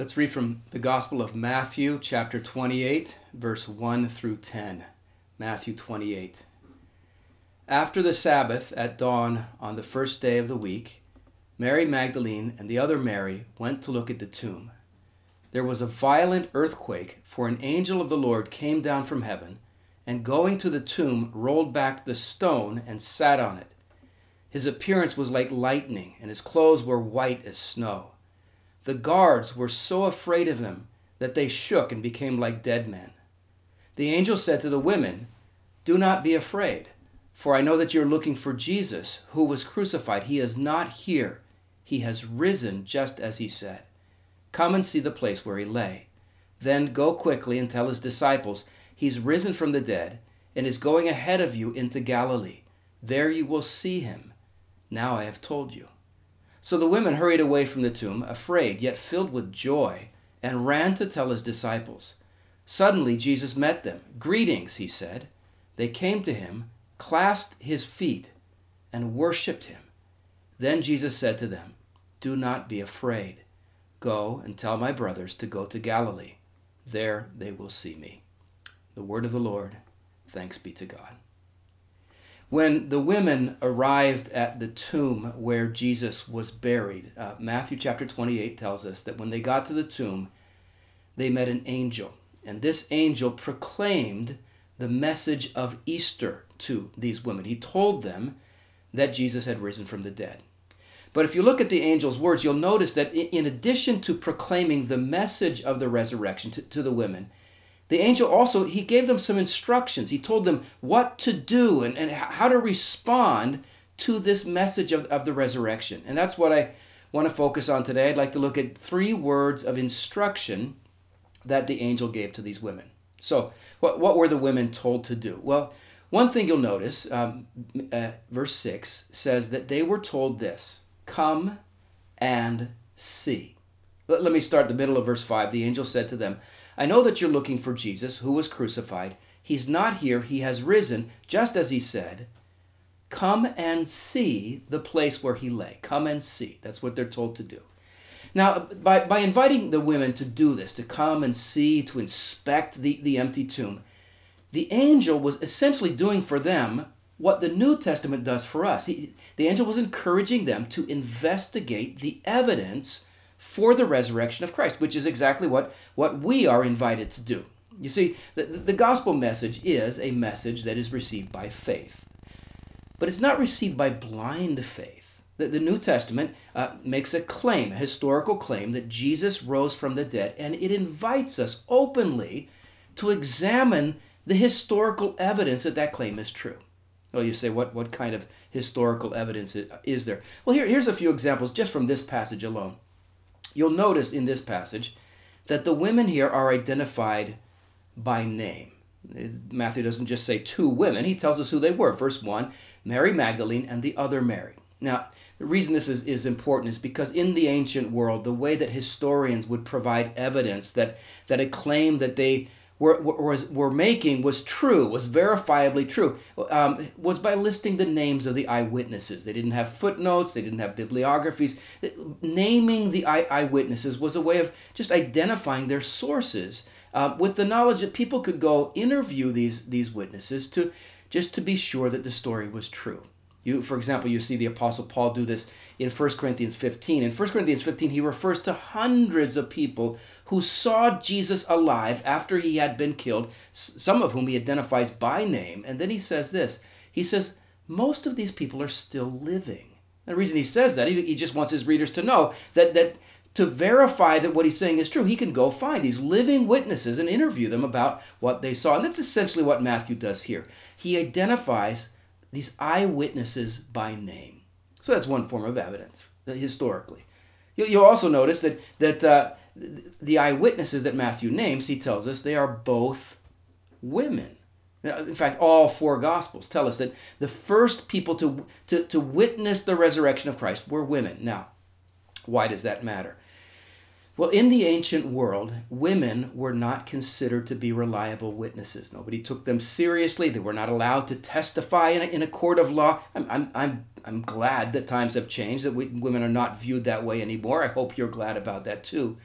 Let's read from the Gospel of Matthew, chapter 28, verse 1 through 10. Matthew 28. After the Sabbath at dawn on the first day of the week, Mary Magdalene and the other Mary went to look at the tomb. There was a violent earthquake, for an angel of the Lord came down from heaven, and going to the tomb, rolled back the stone and sat on it. His appearance was like lightning, and his clothes were white as snow. The guards were so afraid of him that they shook and became like dead men. The angel said to the women, Do not be afraid, for I know that you're looking for Jesus, who was crucified. He is not here, he has risen just as he said. Come and see the place where he lay. Then go quickly and tell his disciples, He's risen from the dead and is going ahead of you into Galilee. There you will see him. Now I have told you. So the women hurried away from the tomb, afraid, yet filled with joy, and ran to tell his disciples. Suddenly Jesus met them. Greetings, he said. They came to him, clasped his feet, and worshipped him. Then Jesus said to them, Do not be afraid. Go and tell my brothers to go to Galilee. There they will see me. The word of the Lord. Thanks be to God. When the women arrived at the tomb where Jesus was buried, uh, Matthew chapter 28 tells us that when they got to the tomb, they met an angel. And this angel proclaimed the message of Easter to these women. He told them that Jesus had risen from the dead. But if you look at the angel's words, you'll notice that in addition to proclaiming the message of the resurrection to, to the women, the angel also he gave them some instructions. He told them what to do and, and how to respond to this message of, of the resurrection. And that's what i want to focus on today. I'd like to look at three words of instruction that the angel gave to these women. So what, what were the women told to do? Well one thing you'll notice um, uh, verse 6 says that they were told this come and see. Let, let me start the middle of verse 5 the angel said to them I know that you're looking for Jesus, who was crucified. He's not here, he has risen, just as he said. Come and see the place where he lay. Come and see. That's what they're told to do. Now, by, by inviting the women to do this, to come and see, to inspect the, the empty tomb, the angel was essentially doing for them what the New Testament does for us. He, the angel was encouraging them to investigate the evidence for the resurrection of Christ, which is exactly what, what we are invited to do. You see, the, the gospel message is a message that is received by faith, but it's not received by blind faith. The, the New Testament uh, makes a claim, a historical claim, that Jesus rose from the dead, and it invites us openly to examine the historical evidence that that claim is true. Well, you say, what, what kind of historical evidence is there? Well, here, here's a few examples just from this passage alone. You'll notice in this passage that the women here are identified by name. Matthew doesn't just say two women, he tells us who they were. Verse 1 Mary Magdalene and the other Mary. Now, the reason this is, is important is because in the ancient world, the way that historians would provide evidence that, that a claim that they were, was, were making was true, was verifiably true, um, was by listing the names of the eyewitnesses. They didn't have footnotes, they didn't have bibliographies. Naming the eye- eyewitnesses was a way of just identifying their sources uh, with the knowledge that people could go interview these, these witnesses to just to be sure that the story was true. You, for example, you see the Apostle Paul do this in 1 Corinthians 15. In 1 Corinthians 15, he refers to hundreds of people who saw Jesus alive after he had been killed, some of whom he identifies by name. And then he says this He says, Most of these people are still living. The reason he says that, he, he just wants his readers to know that, that to verify that what he's saying is true, he can go find these living witnesses and interview them about what they saw. And that's essentially what Matthew does here. He identifies these eyewitnesses by name. So that's one form of evidence uh, historically. You'll also notice that that uh, the eyewitnesses that Matthew names, he tells us they are both women. In fact, all four Gospels tell us that the first people to, to, to witness the resurrection of Christ were women. Now, why does that matter? Well, in the ancient world, women were not considered to be reliable witnesses. Nobody took them seriously. They were not allowed to testify in a, in a court of law. I'm, I'm, I'm, I'm glad that times have changed, that we, women are not viewed that way anymore. I hope you're glad about that too.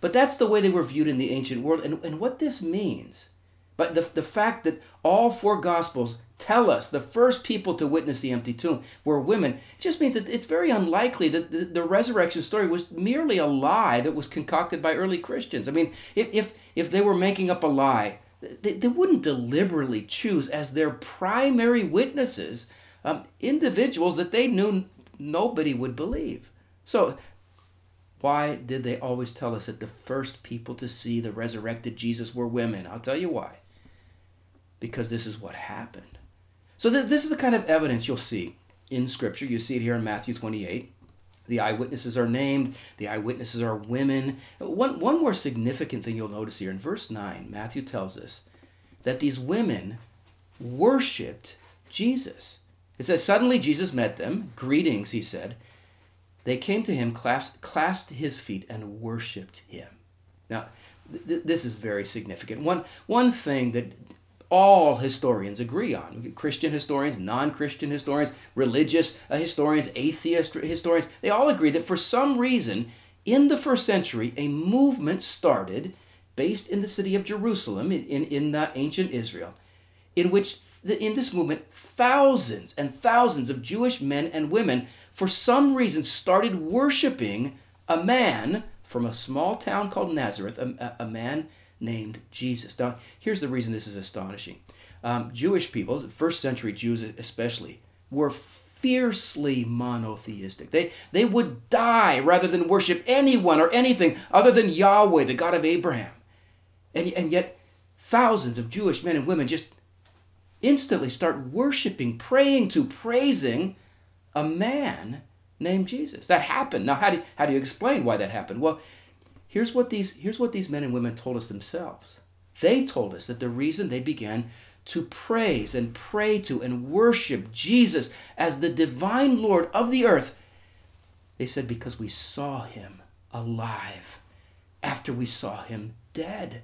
but that's the way they were viewed in the ancient world. And, and what this means, but the, the fact that all four Gospels tell us the first people to witness the empty tomb were women, it just means that it's very unlikely that the, the resurrection story was merely a lie that was concocted by early Christians. I mean, if, if, if they were making up a lie, they, they wouldn't deliberately choose as their primary witnesses um, individuals that they knew nobody would believe. So, why did they always tell us that the first people to see the resurrected Jesus were women? I'll tell you why. Because this is what happened. So, th- this is the kind of evidence you'll see in Scripture. You see it here in Matthew 28. The eyewitnesses are named, the eyewitnesses are women. One, one more significant thing you'll notice here in verse 9, Matthew tells us that these women worshiped Jesus. It says, Suddenly Jesus met them. Greetings, he said. They came to him, clasped, clasped his feet, and worshiped him. Now, th- this is very significant. One, one thing that all historians agree on. Christian historians, non Christian historians, religious uh, historians, atheist historians they all agree that for some reason, in the first century, a movement started based in the city of Jerusalem, in, in, in uh, ancient Israel, in which in this movement, thousands and thousands of Jewish men and women, for some reason, started worshiping a man from a small town called Nazareth, a, a man named Jesus. Now, here's the reason this is astonishing. Um, Jewish people, first century Jews especially, were fiercely monotheistic. They, they would die rather than worship anyone or anything other than Yahweh, the God of Abraham. And, and yet, thousands of Jewish men and women just instantly start worshiping, praying to, praising a man named Jesus. That happened. Now, how do you, how do you explain why that happened? Well, here's what these here's what these men and women told us themselves. They told us that the reason they began to praise and pray to and worship Jesus as the divine Lord of the earth, they said because we saw him alive after we saw him dead.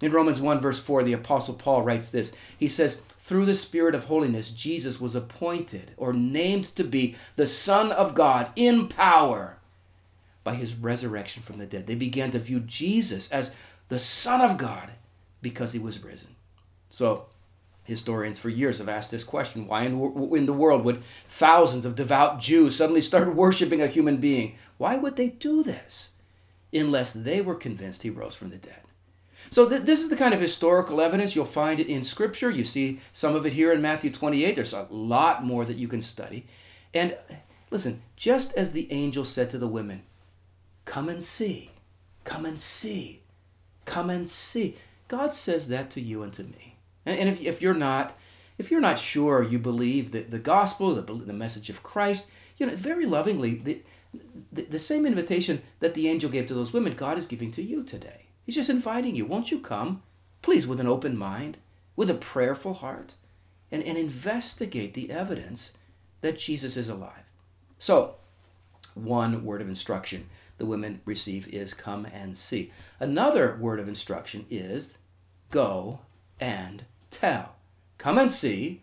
In Romans 1, verse 4, the Apostle Paul writes this. He says, Through the Spirit of holiness, Jesus was appointed or named to be the Son of God in power by his resurrection from the dead. They began to view Jesus as the Son of God because he was risen. So, historians for years have asked this question why in, in the world would thousands of devout Jews suddenly start worshiping a human being? Why would they do this unless they were convinced he rose from the dead? So th- this is the kind of historical evidence you'll find it in Scripture. You see some of it here in Matthew 28. There's a lot more that you can study. And listen, just as the angel said to the women, Come and see, come and see, come and see. God says that to you and to me. And, and if, if you're not, if you're not sure you believe the, the gospel, the, the message of Christ, you know, very lovingly, the, the, the same invitation that the angel gave to those women, God is giving to you today. He's just inviting you. Won't you come? Please, with an open mind, with a prayerful heart, and, and investigate the evidence that Jesus is alive. So, one word of instruction the women receive is come and see. Another word of instruction is go and tell. Come and see,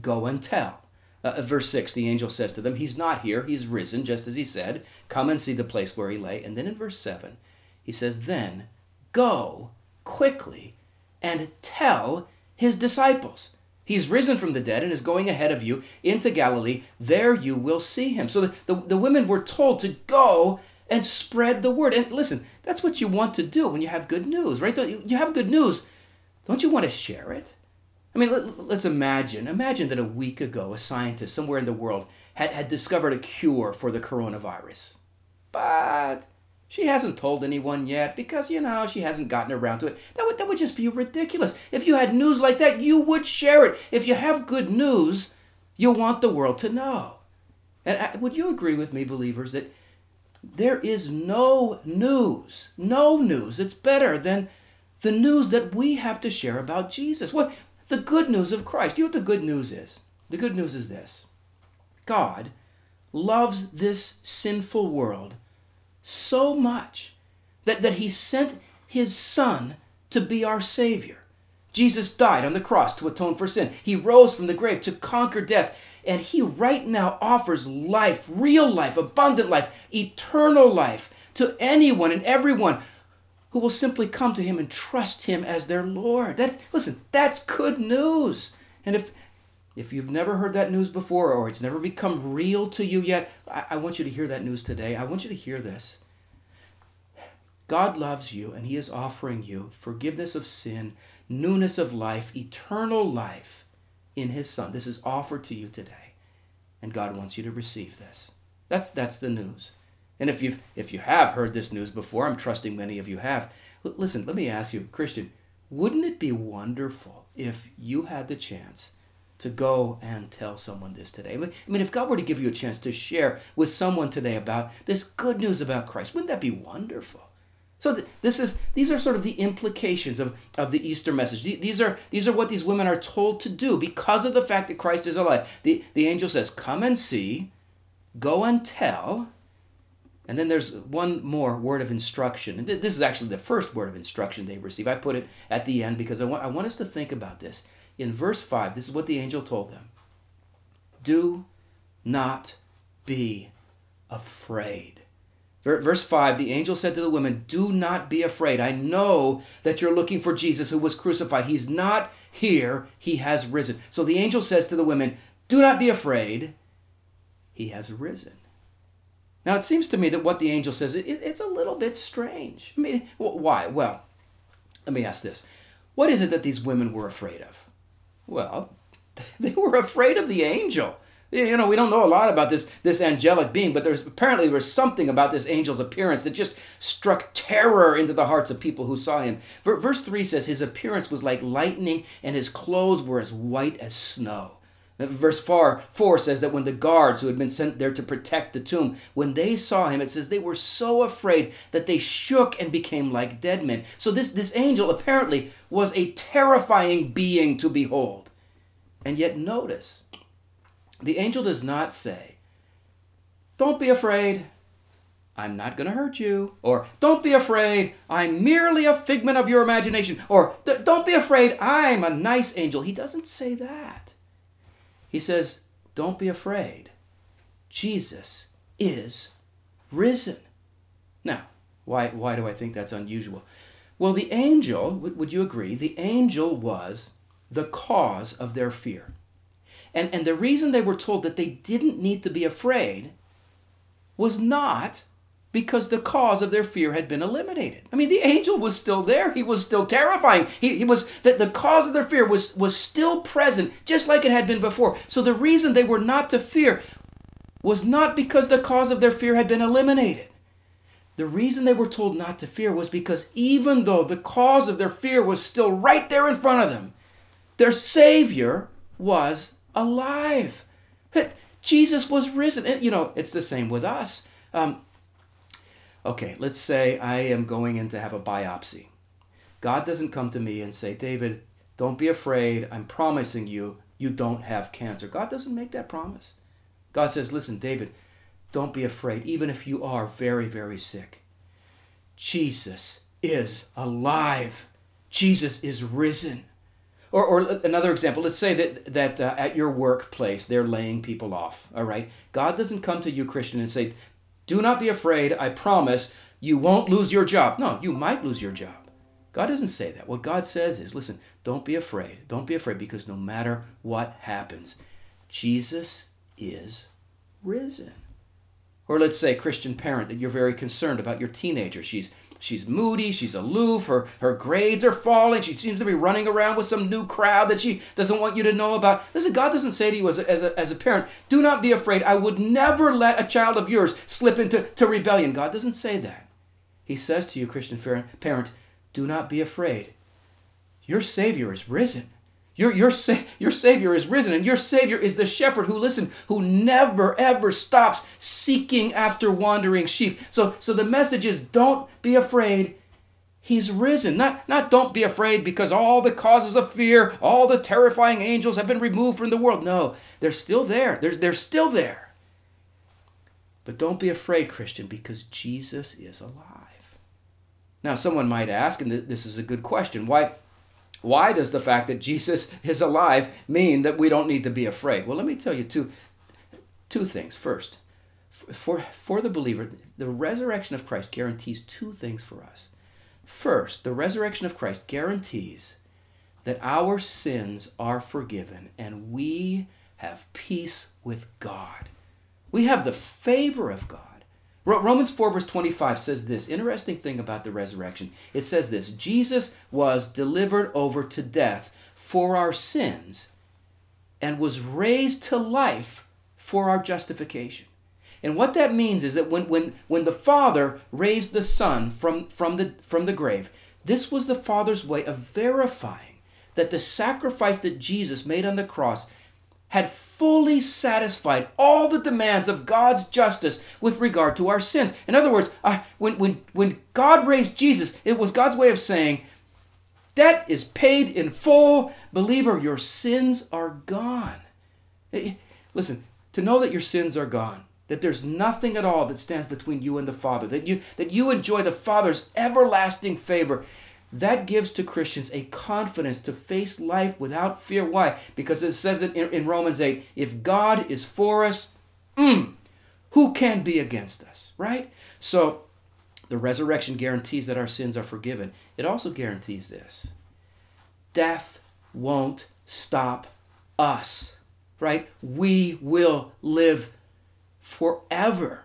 go and tell. Uh, verse 6, the angel says to them, He's not here, he's risen, just as he said. Come and see the place where he lay. And then in verse 7, he says, Then Go quickly and tell his disciples. He's risen from the dead and is going ahead of you into Galilee. There you will see him. So the, the, the, women were told to go and spread the word. And listen, that's what you want to do when you have good news, right? You have good news. Don't you want to share it? I mean, let, us imagine. Imagine that a week ago, a scientist somewhere in the world had, had discovered a cure for the coronavirus. But she hasn't told anyone yet because, you know, she hasn't gotten around to it. That would, that would just be ridiculous. If you had news like that, you would share it. If you have good news, you want the world to know. And would you agree with me, believers, that there is no news, no news that's better than the news that we have to share about Jesus? What? The good news of Christ. You know what the good news is? The good news is this God loves this sinful world so much that, that he sent his son to be our Savior. Jesus died on the cross to atone for sin. He rose from the grave to conquer death. And he right now offers life, real life, abundant life, eternal life to anyone and everyone who will simply come to him and trust him as their Lord. That listen, that's good news. And if if you've never heard that news before or it's never become real to you yet, I, I want you to hear that news today. I want you to hear this. God loves you and he is offering you forgiveness of sin, newness of life, eternal life in his son. This is offered to you today. And God wants you to receive this. That's that's the news. And if you've if you have heard this news before, I'm trusting many of you have. Listen, let me ask you, Christian, wouldn't it be wonderful if you had the chance to go and tell someone this today? I mean, if God were to give you a chance to share with someone today about this good news about Christ, wouldn't that be wonderful? So this is these are sort of the implications of, of the Easter message. These are these are what these women are told to do because of the fact that Christ is alive. The the angel says, "Come and see, go and tell." And then there's one more word of instruction. And this is actually the first word of instruction they receive. I put it at the end because I want, I want us to think about this. In verse 5, this is what the angel told them Do not be afraid. Verse 5 The angel said to the women, Do not be afraid. I know that you're looking for Jesus who was crucified. He's not here, he has risen. So the angel says to the women, Do not be afraid. He has risen. Now, it seems to me that what the angel says, it, it's a little bit strange. I mean, why? Well, let me ask this. What is it that these women were afraid of? Well, they were afraid of the angel. You know, we don't know a lot about this, this angelic being, but there's apparently there was something about this angel's appearance that just struck terror into the hearts of people who saw him. Verse 3 says his appearance was like lightning and his clothes were as white as snow. Verse 4, 4 says that when the guards who had been sent there to protect the tomb, when they saw him, it says they were so afraid that they shook and became like dead men. So this, this angel apparently was a terrifying being to behold. And yet notice, the angel does not say, Don't be afraid, I'm not going to hurt you. Or, Don't be afraid, I'm merely a figment of your imagination. Or, Don't be afraid, I'm a nice angel. He doesn't say that. He says, Don't be afraid. Jesus is risen. Now, why, why do I think that's unusual? Well, the angel, would you agree? The angel was the cause of their fear. And, and the reason they were told that they didn't need to be afraid was not because the cause of their fear had been eliminated. I mean, the angel was still there. He was still terrifying. He, he was that the cause of their fear was, was still present, just like it had been before. So the reason they were not to fear was not because the cause of their fear had been eliminated. The reason they were told not to fear was because even though the cause of their fear was still right there in front of them, their Savior was alive. That Jesus was risen. And, you know, it's the same with us. Um, okay, let's say I am going in to have a biopsy. God doesn't come to me and say, David, don't be afraid. I'm promising you, you don't have cancer. God doesn't make that promise. God says, listen, David, don't be afraid, even if you are very, very sick. Jesus is alive. Jesus is risen. Or, or another example, let's say that, that uh, at your workplace they're laying people off, all right? God doesn't come to you, Christian, and say, do not be afraid. I promise you won't lose your job. No, you might lose your job. God doesn't say that. What God says is, listen, don't be afraid. Don't be afraid because no matter what happens, Jesus is risen. Or let's say, Christian parent, that you're very concerned about your teenager. She's She's moody, she's aloof, her, her grades are falling, she seems to be running around with some new crowd that she doesn't want you to know about. Listen, God doesn't say to you as a, as a, as a parent, do not be afraid. I would never let a child of yours slip into to rebellion. God doesn't say that. He says to you, Christian parent, do not be afraid. Your Savior is risen. Your, your, your Savior is risen, and your Savior is the shepherd who, listen, who never ever stops seeking after wandering sheep. So, so the message is don't be afraid. He's risen. Not, not don't be afraid because all the causes of fear, all the terrifying angels have been removed from the world. No, they're still there. They're, they're still there. But don't be afraid, Christian, because Jesus is alive. Now, someone might ask, and this is a good question, why? Why does the fact that Jesus is alive mean that we don't need to be afraid? Well, let me tell you two, two things. First, for, for the believer, the resurrection of Christ guarantees two things for us. First, the resurrection of Christ guarantees that our sins are forgiven and we have peace with God. We have the favor of God. Romans 4, verse 25 says this interesting thing about the resurrection. It says this Jesus was delivered over to death for our sins and was raised to life for our justification. And what that means is that when, when, when the Father raised the Son from, from, the, from the grave, this was the Father's way of verifying that the sacrifice that Jesus made on the cross had fully satisfied all the demands of God's justice with regard to our sins. In other words, when, when, when God raised Jesus, it was God's way of saying, Debt is paid in full. Believer, your sins are gone. Eh, eh, listen, to know that your sins are gone, that there's nothing at all that stands between you and the Father, that you, that you enjoy the Father's everlasting favor, that gives to Christians a confidence to face life without fear. Why? Because it says it in, in Romans 8 if God is for us, mm, who can be against us? Right? So the resurrection guarantees that our sins are forgiven. It also guarantees this death won't stop us. Right? We will live forever.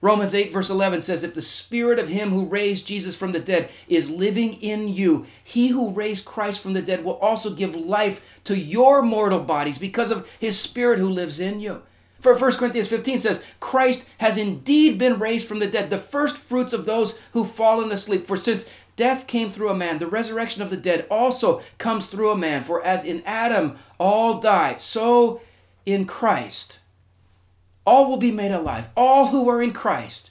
Romans 8, verse 11 says, If the spirit of him who raised Jesus from the dead is living in you, he who raised Christ from the dead will also give life to your mortal bodies because of his spirit who lives in you. For 1 Corinthians 15 says, Christ has indeed been raised from the dead, the first fruits of those who've fallen asleep. For since death came through a man, the resurrection of the dead also comes through a man. For as in Adam all die, so in Christ all will be made alive. All who are in Christ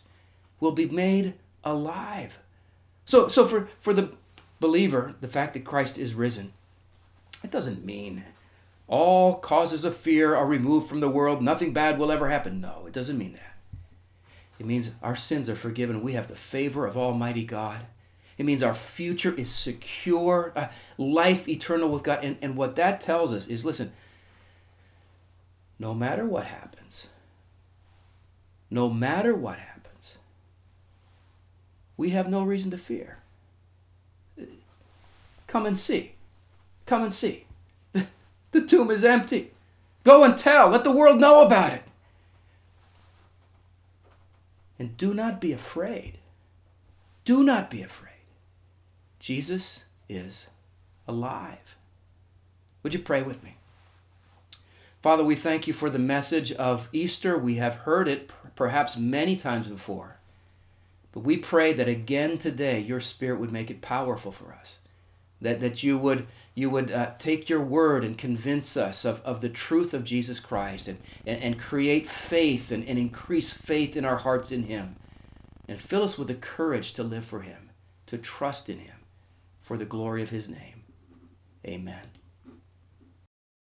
will be made alive. So, so for, for the believer, the fact that Christ is risen, it doesn't mean all causes of fear are removed from the world, nothing bad will ever happen. No, it doesn't mean that. It means our sins are forgiven. We have the favor of Almighty God. It means our future is secure, uh, life eternal with God. And, and what that tells us is listen, no matter what happens, no matter what happens, we have no reason to fear. Come and see. Come and see. The, tomb is empty. Go and tell. Let the world know about it. And do not be afraid. Do not be afraid. Jesus is alive. Would you pray with me? Father, we thank you for the message of Easter. We have heard it perhaps many times before. But we pray that again today your Spirit would make it powerful for us. That, that you would, you would uh, take your word and convince us of, of the truth of Jesus Christ and, and, and create faith and, and increase faith in our hearts in Him. And fill us with the courage to live for Him, to trust in Him, for the glory of His name. Amen.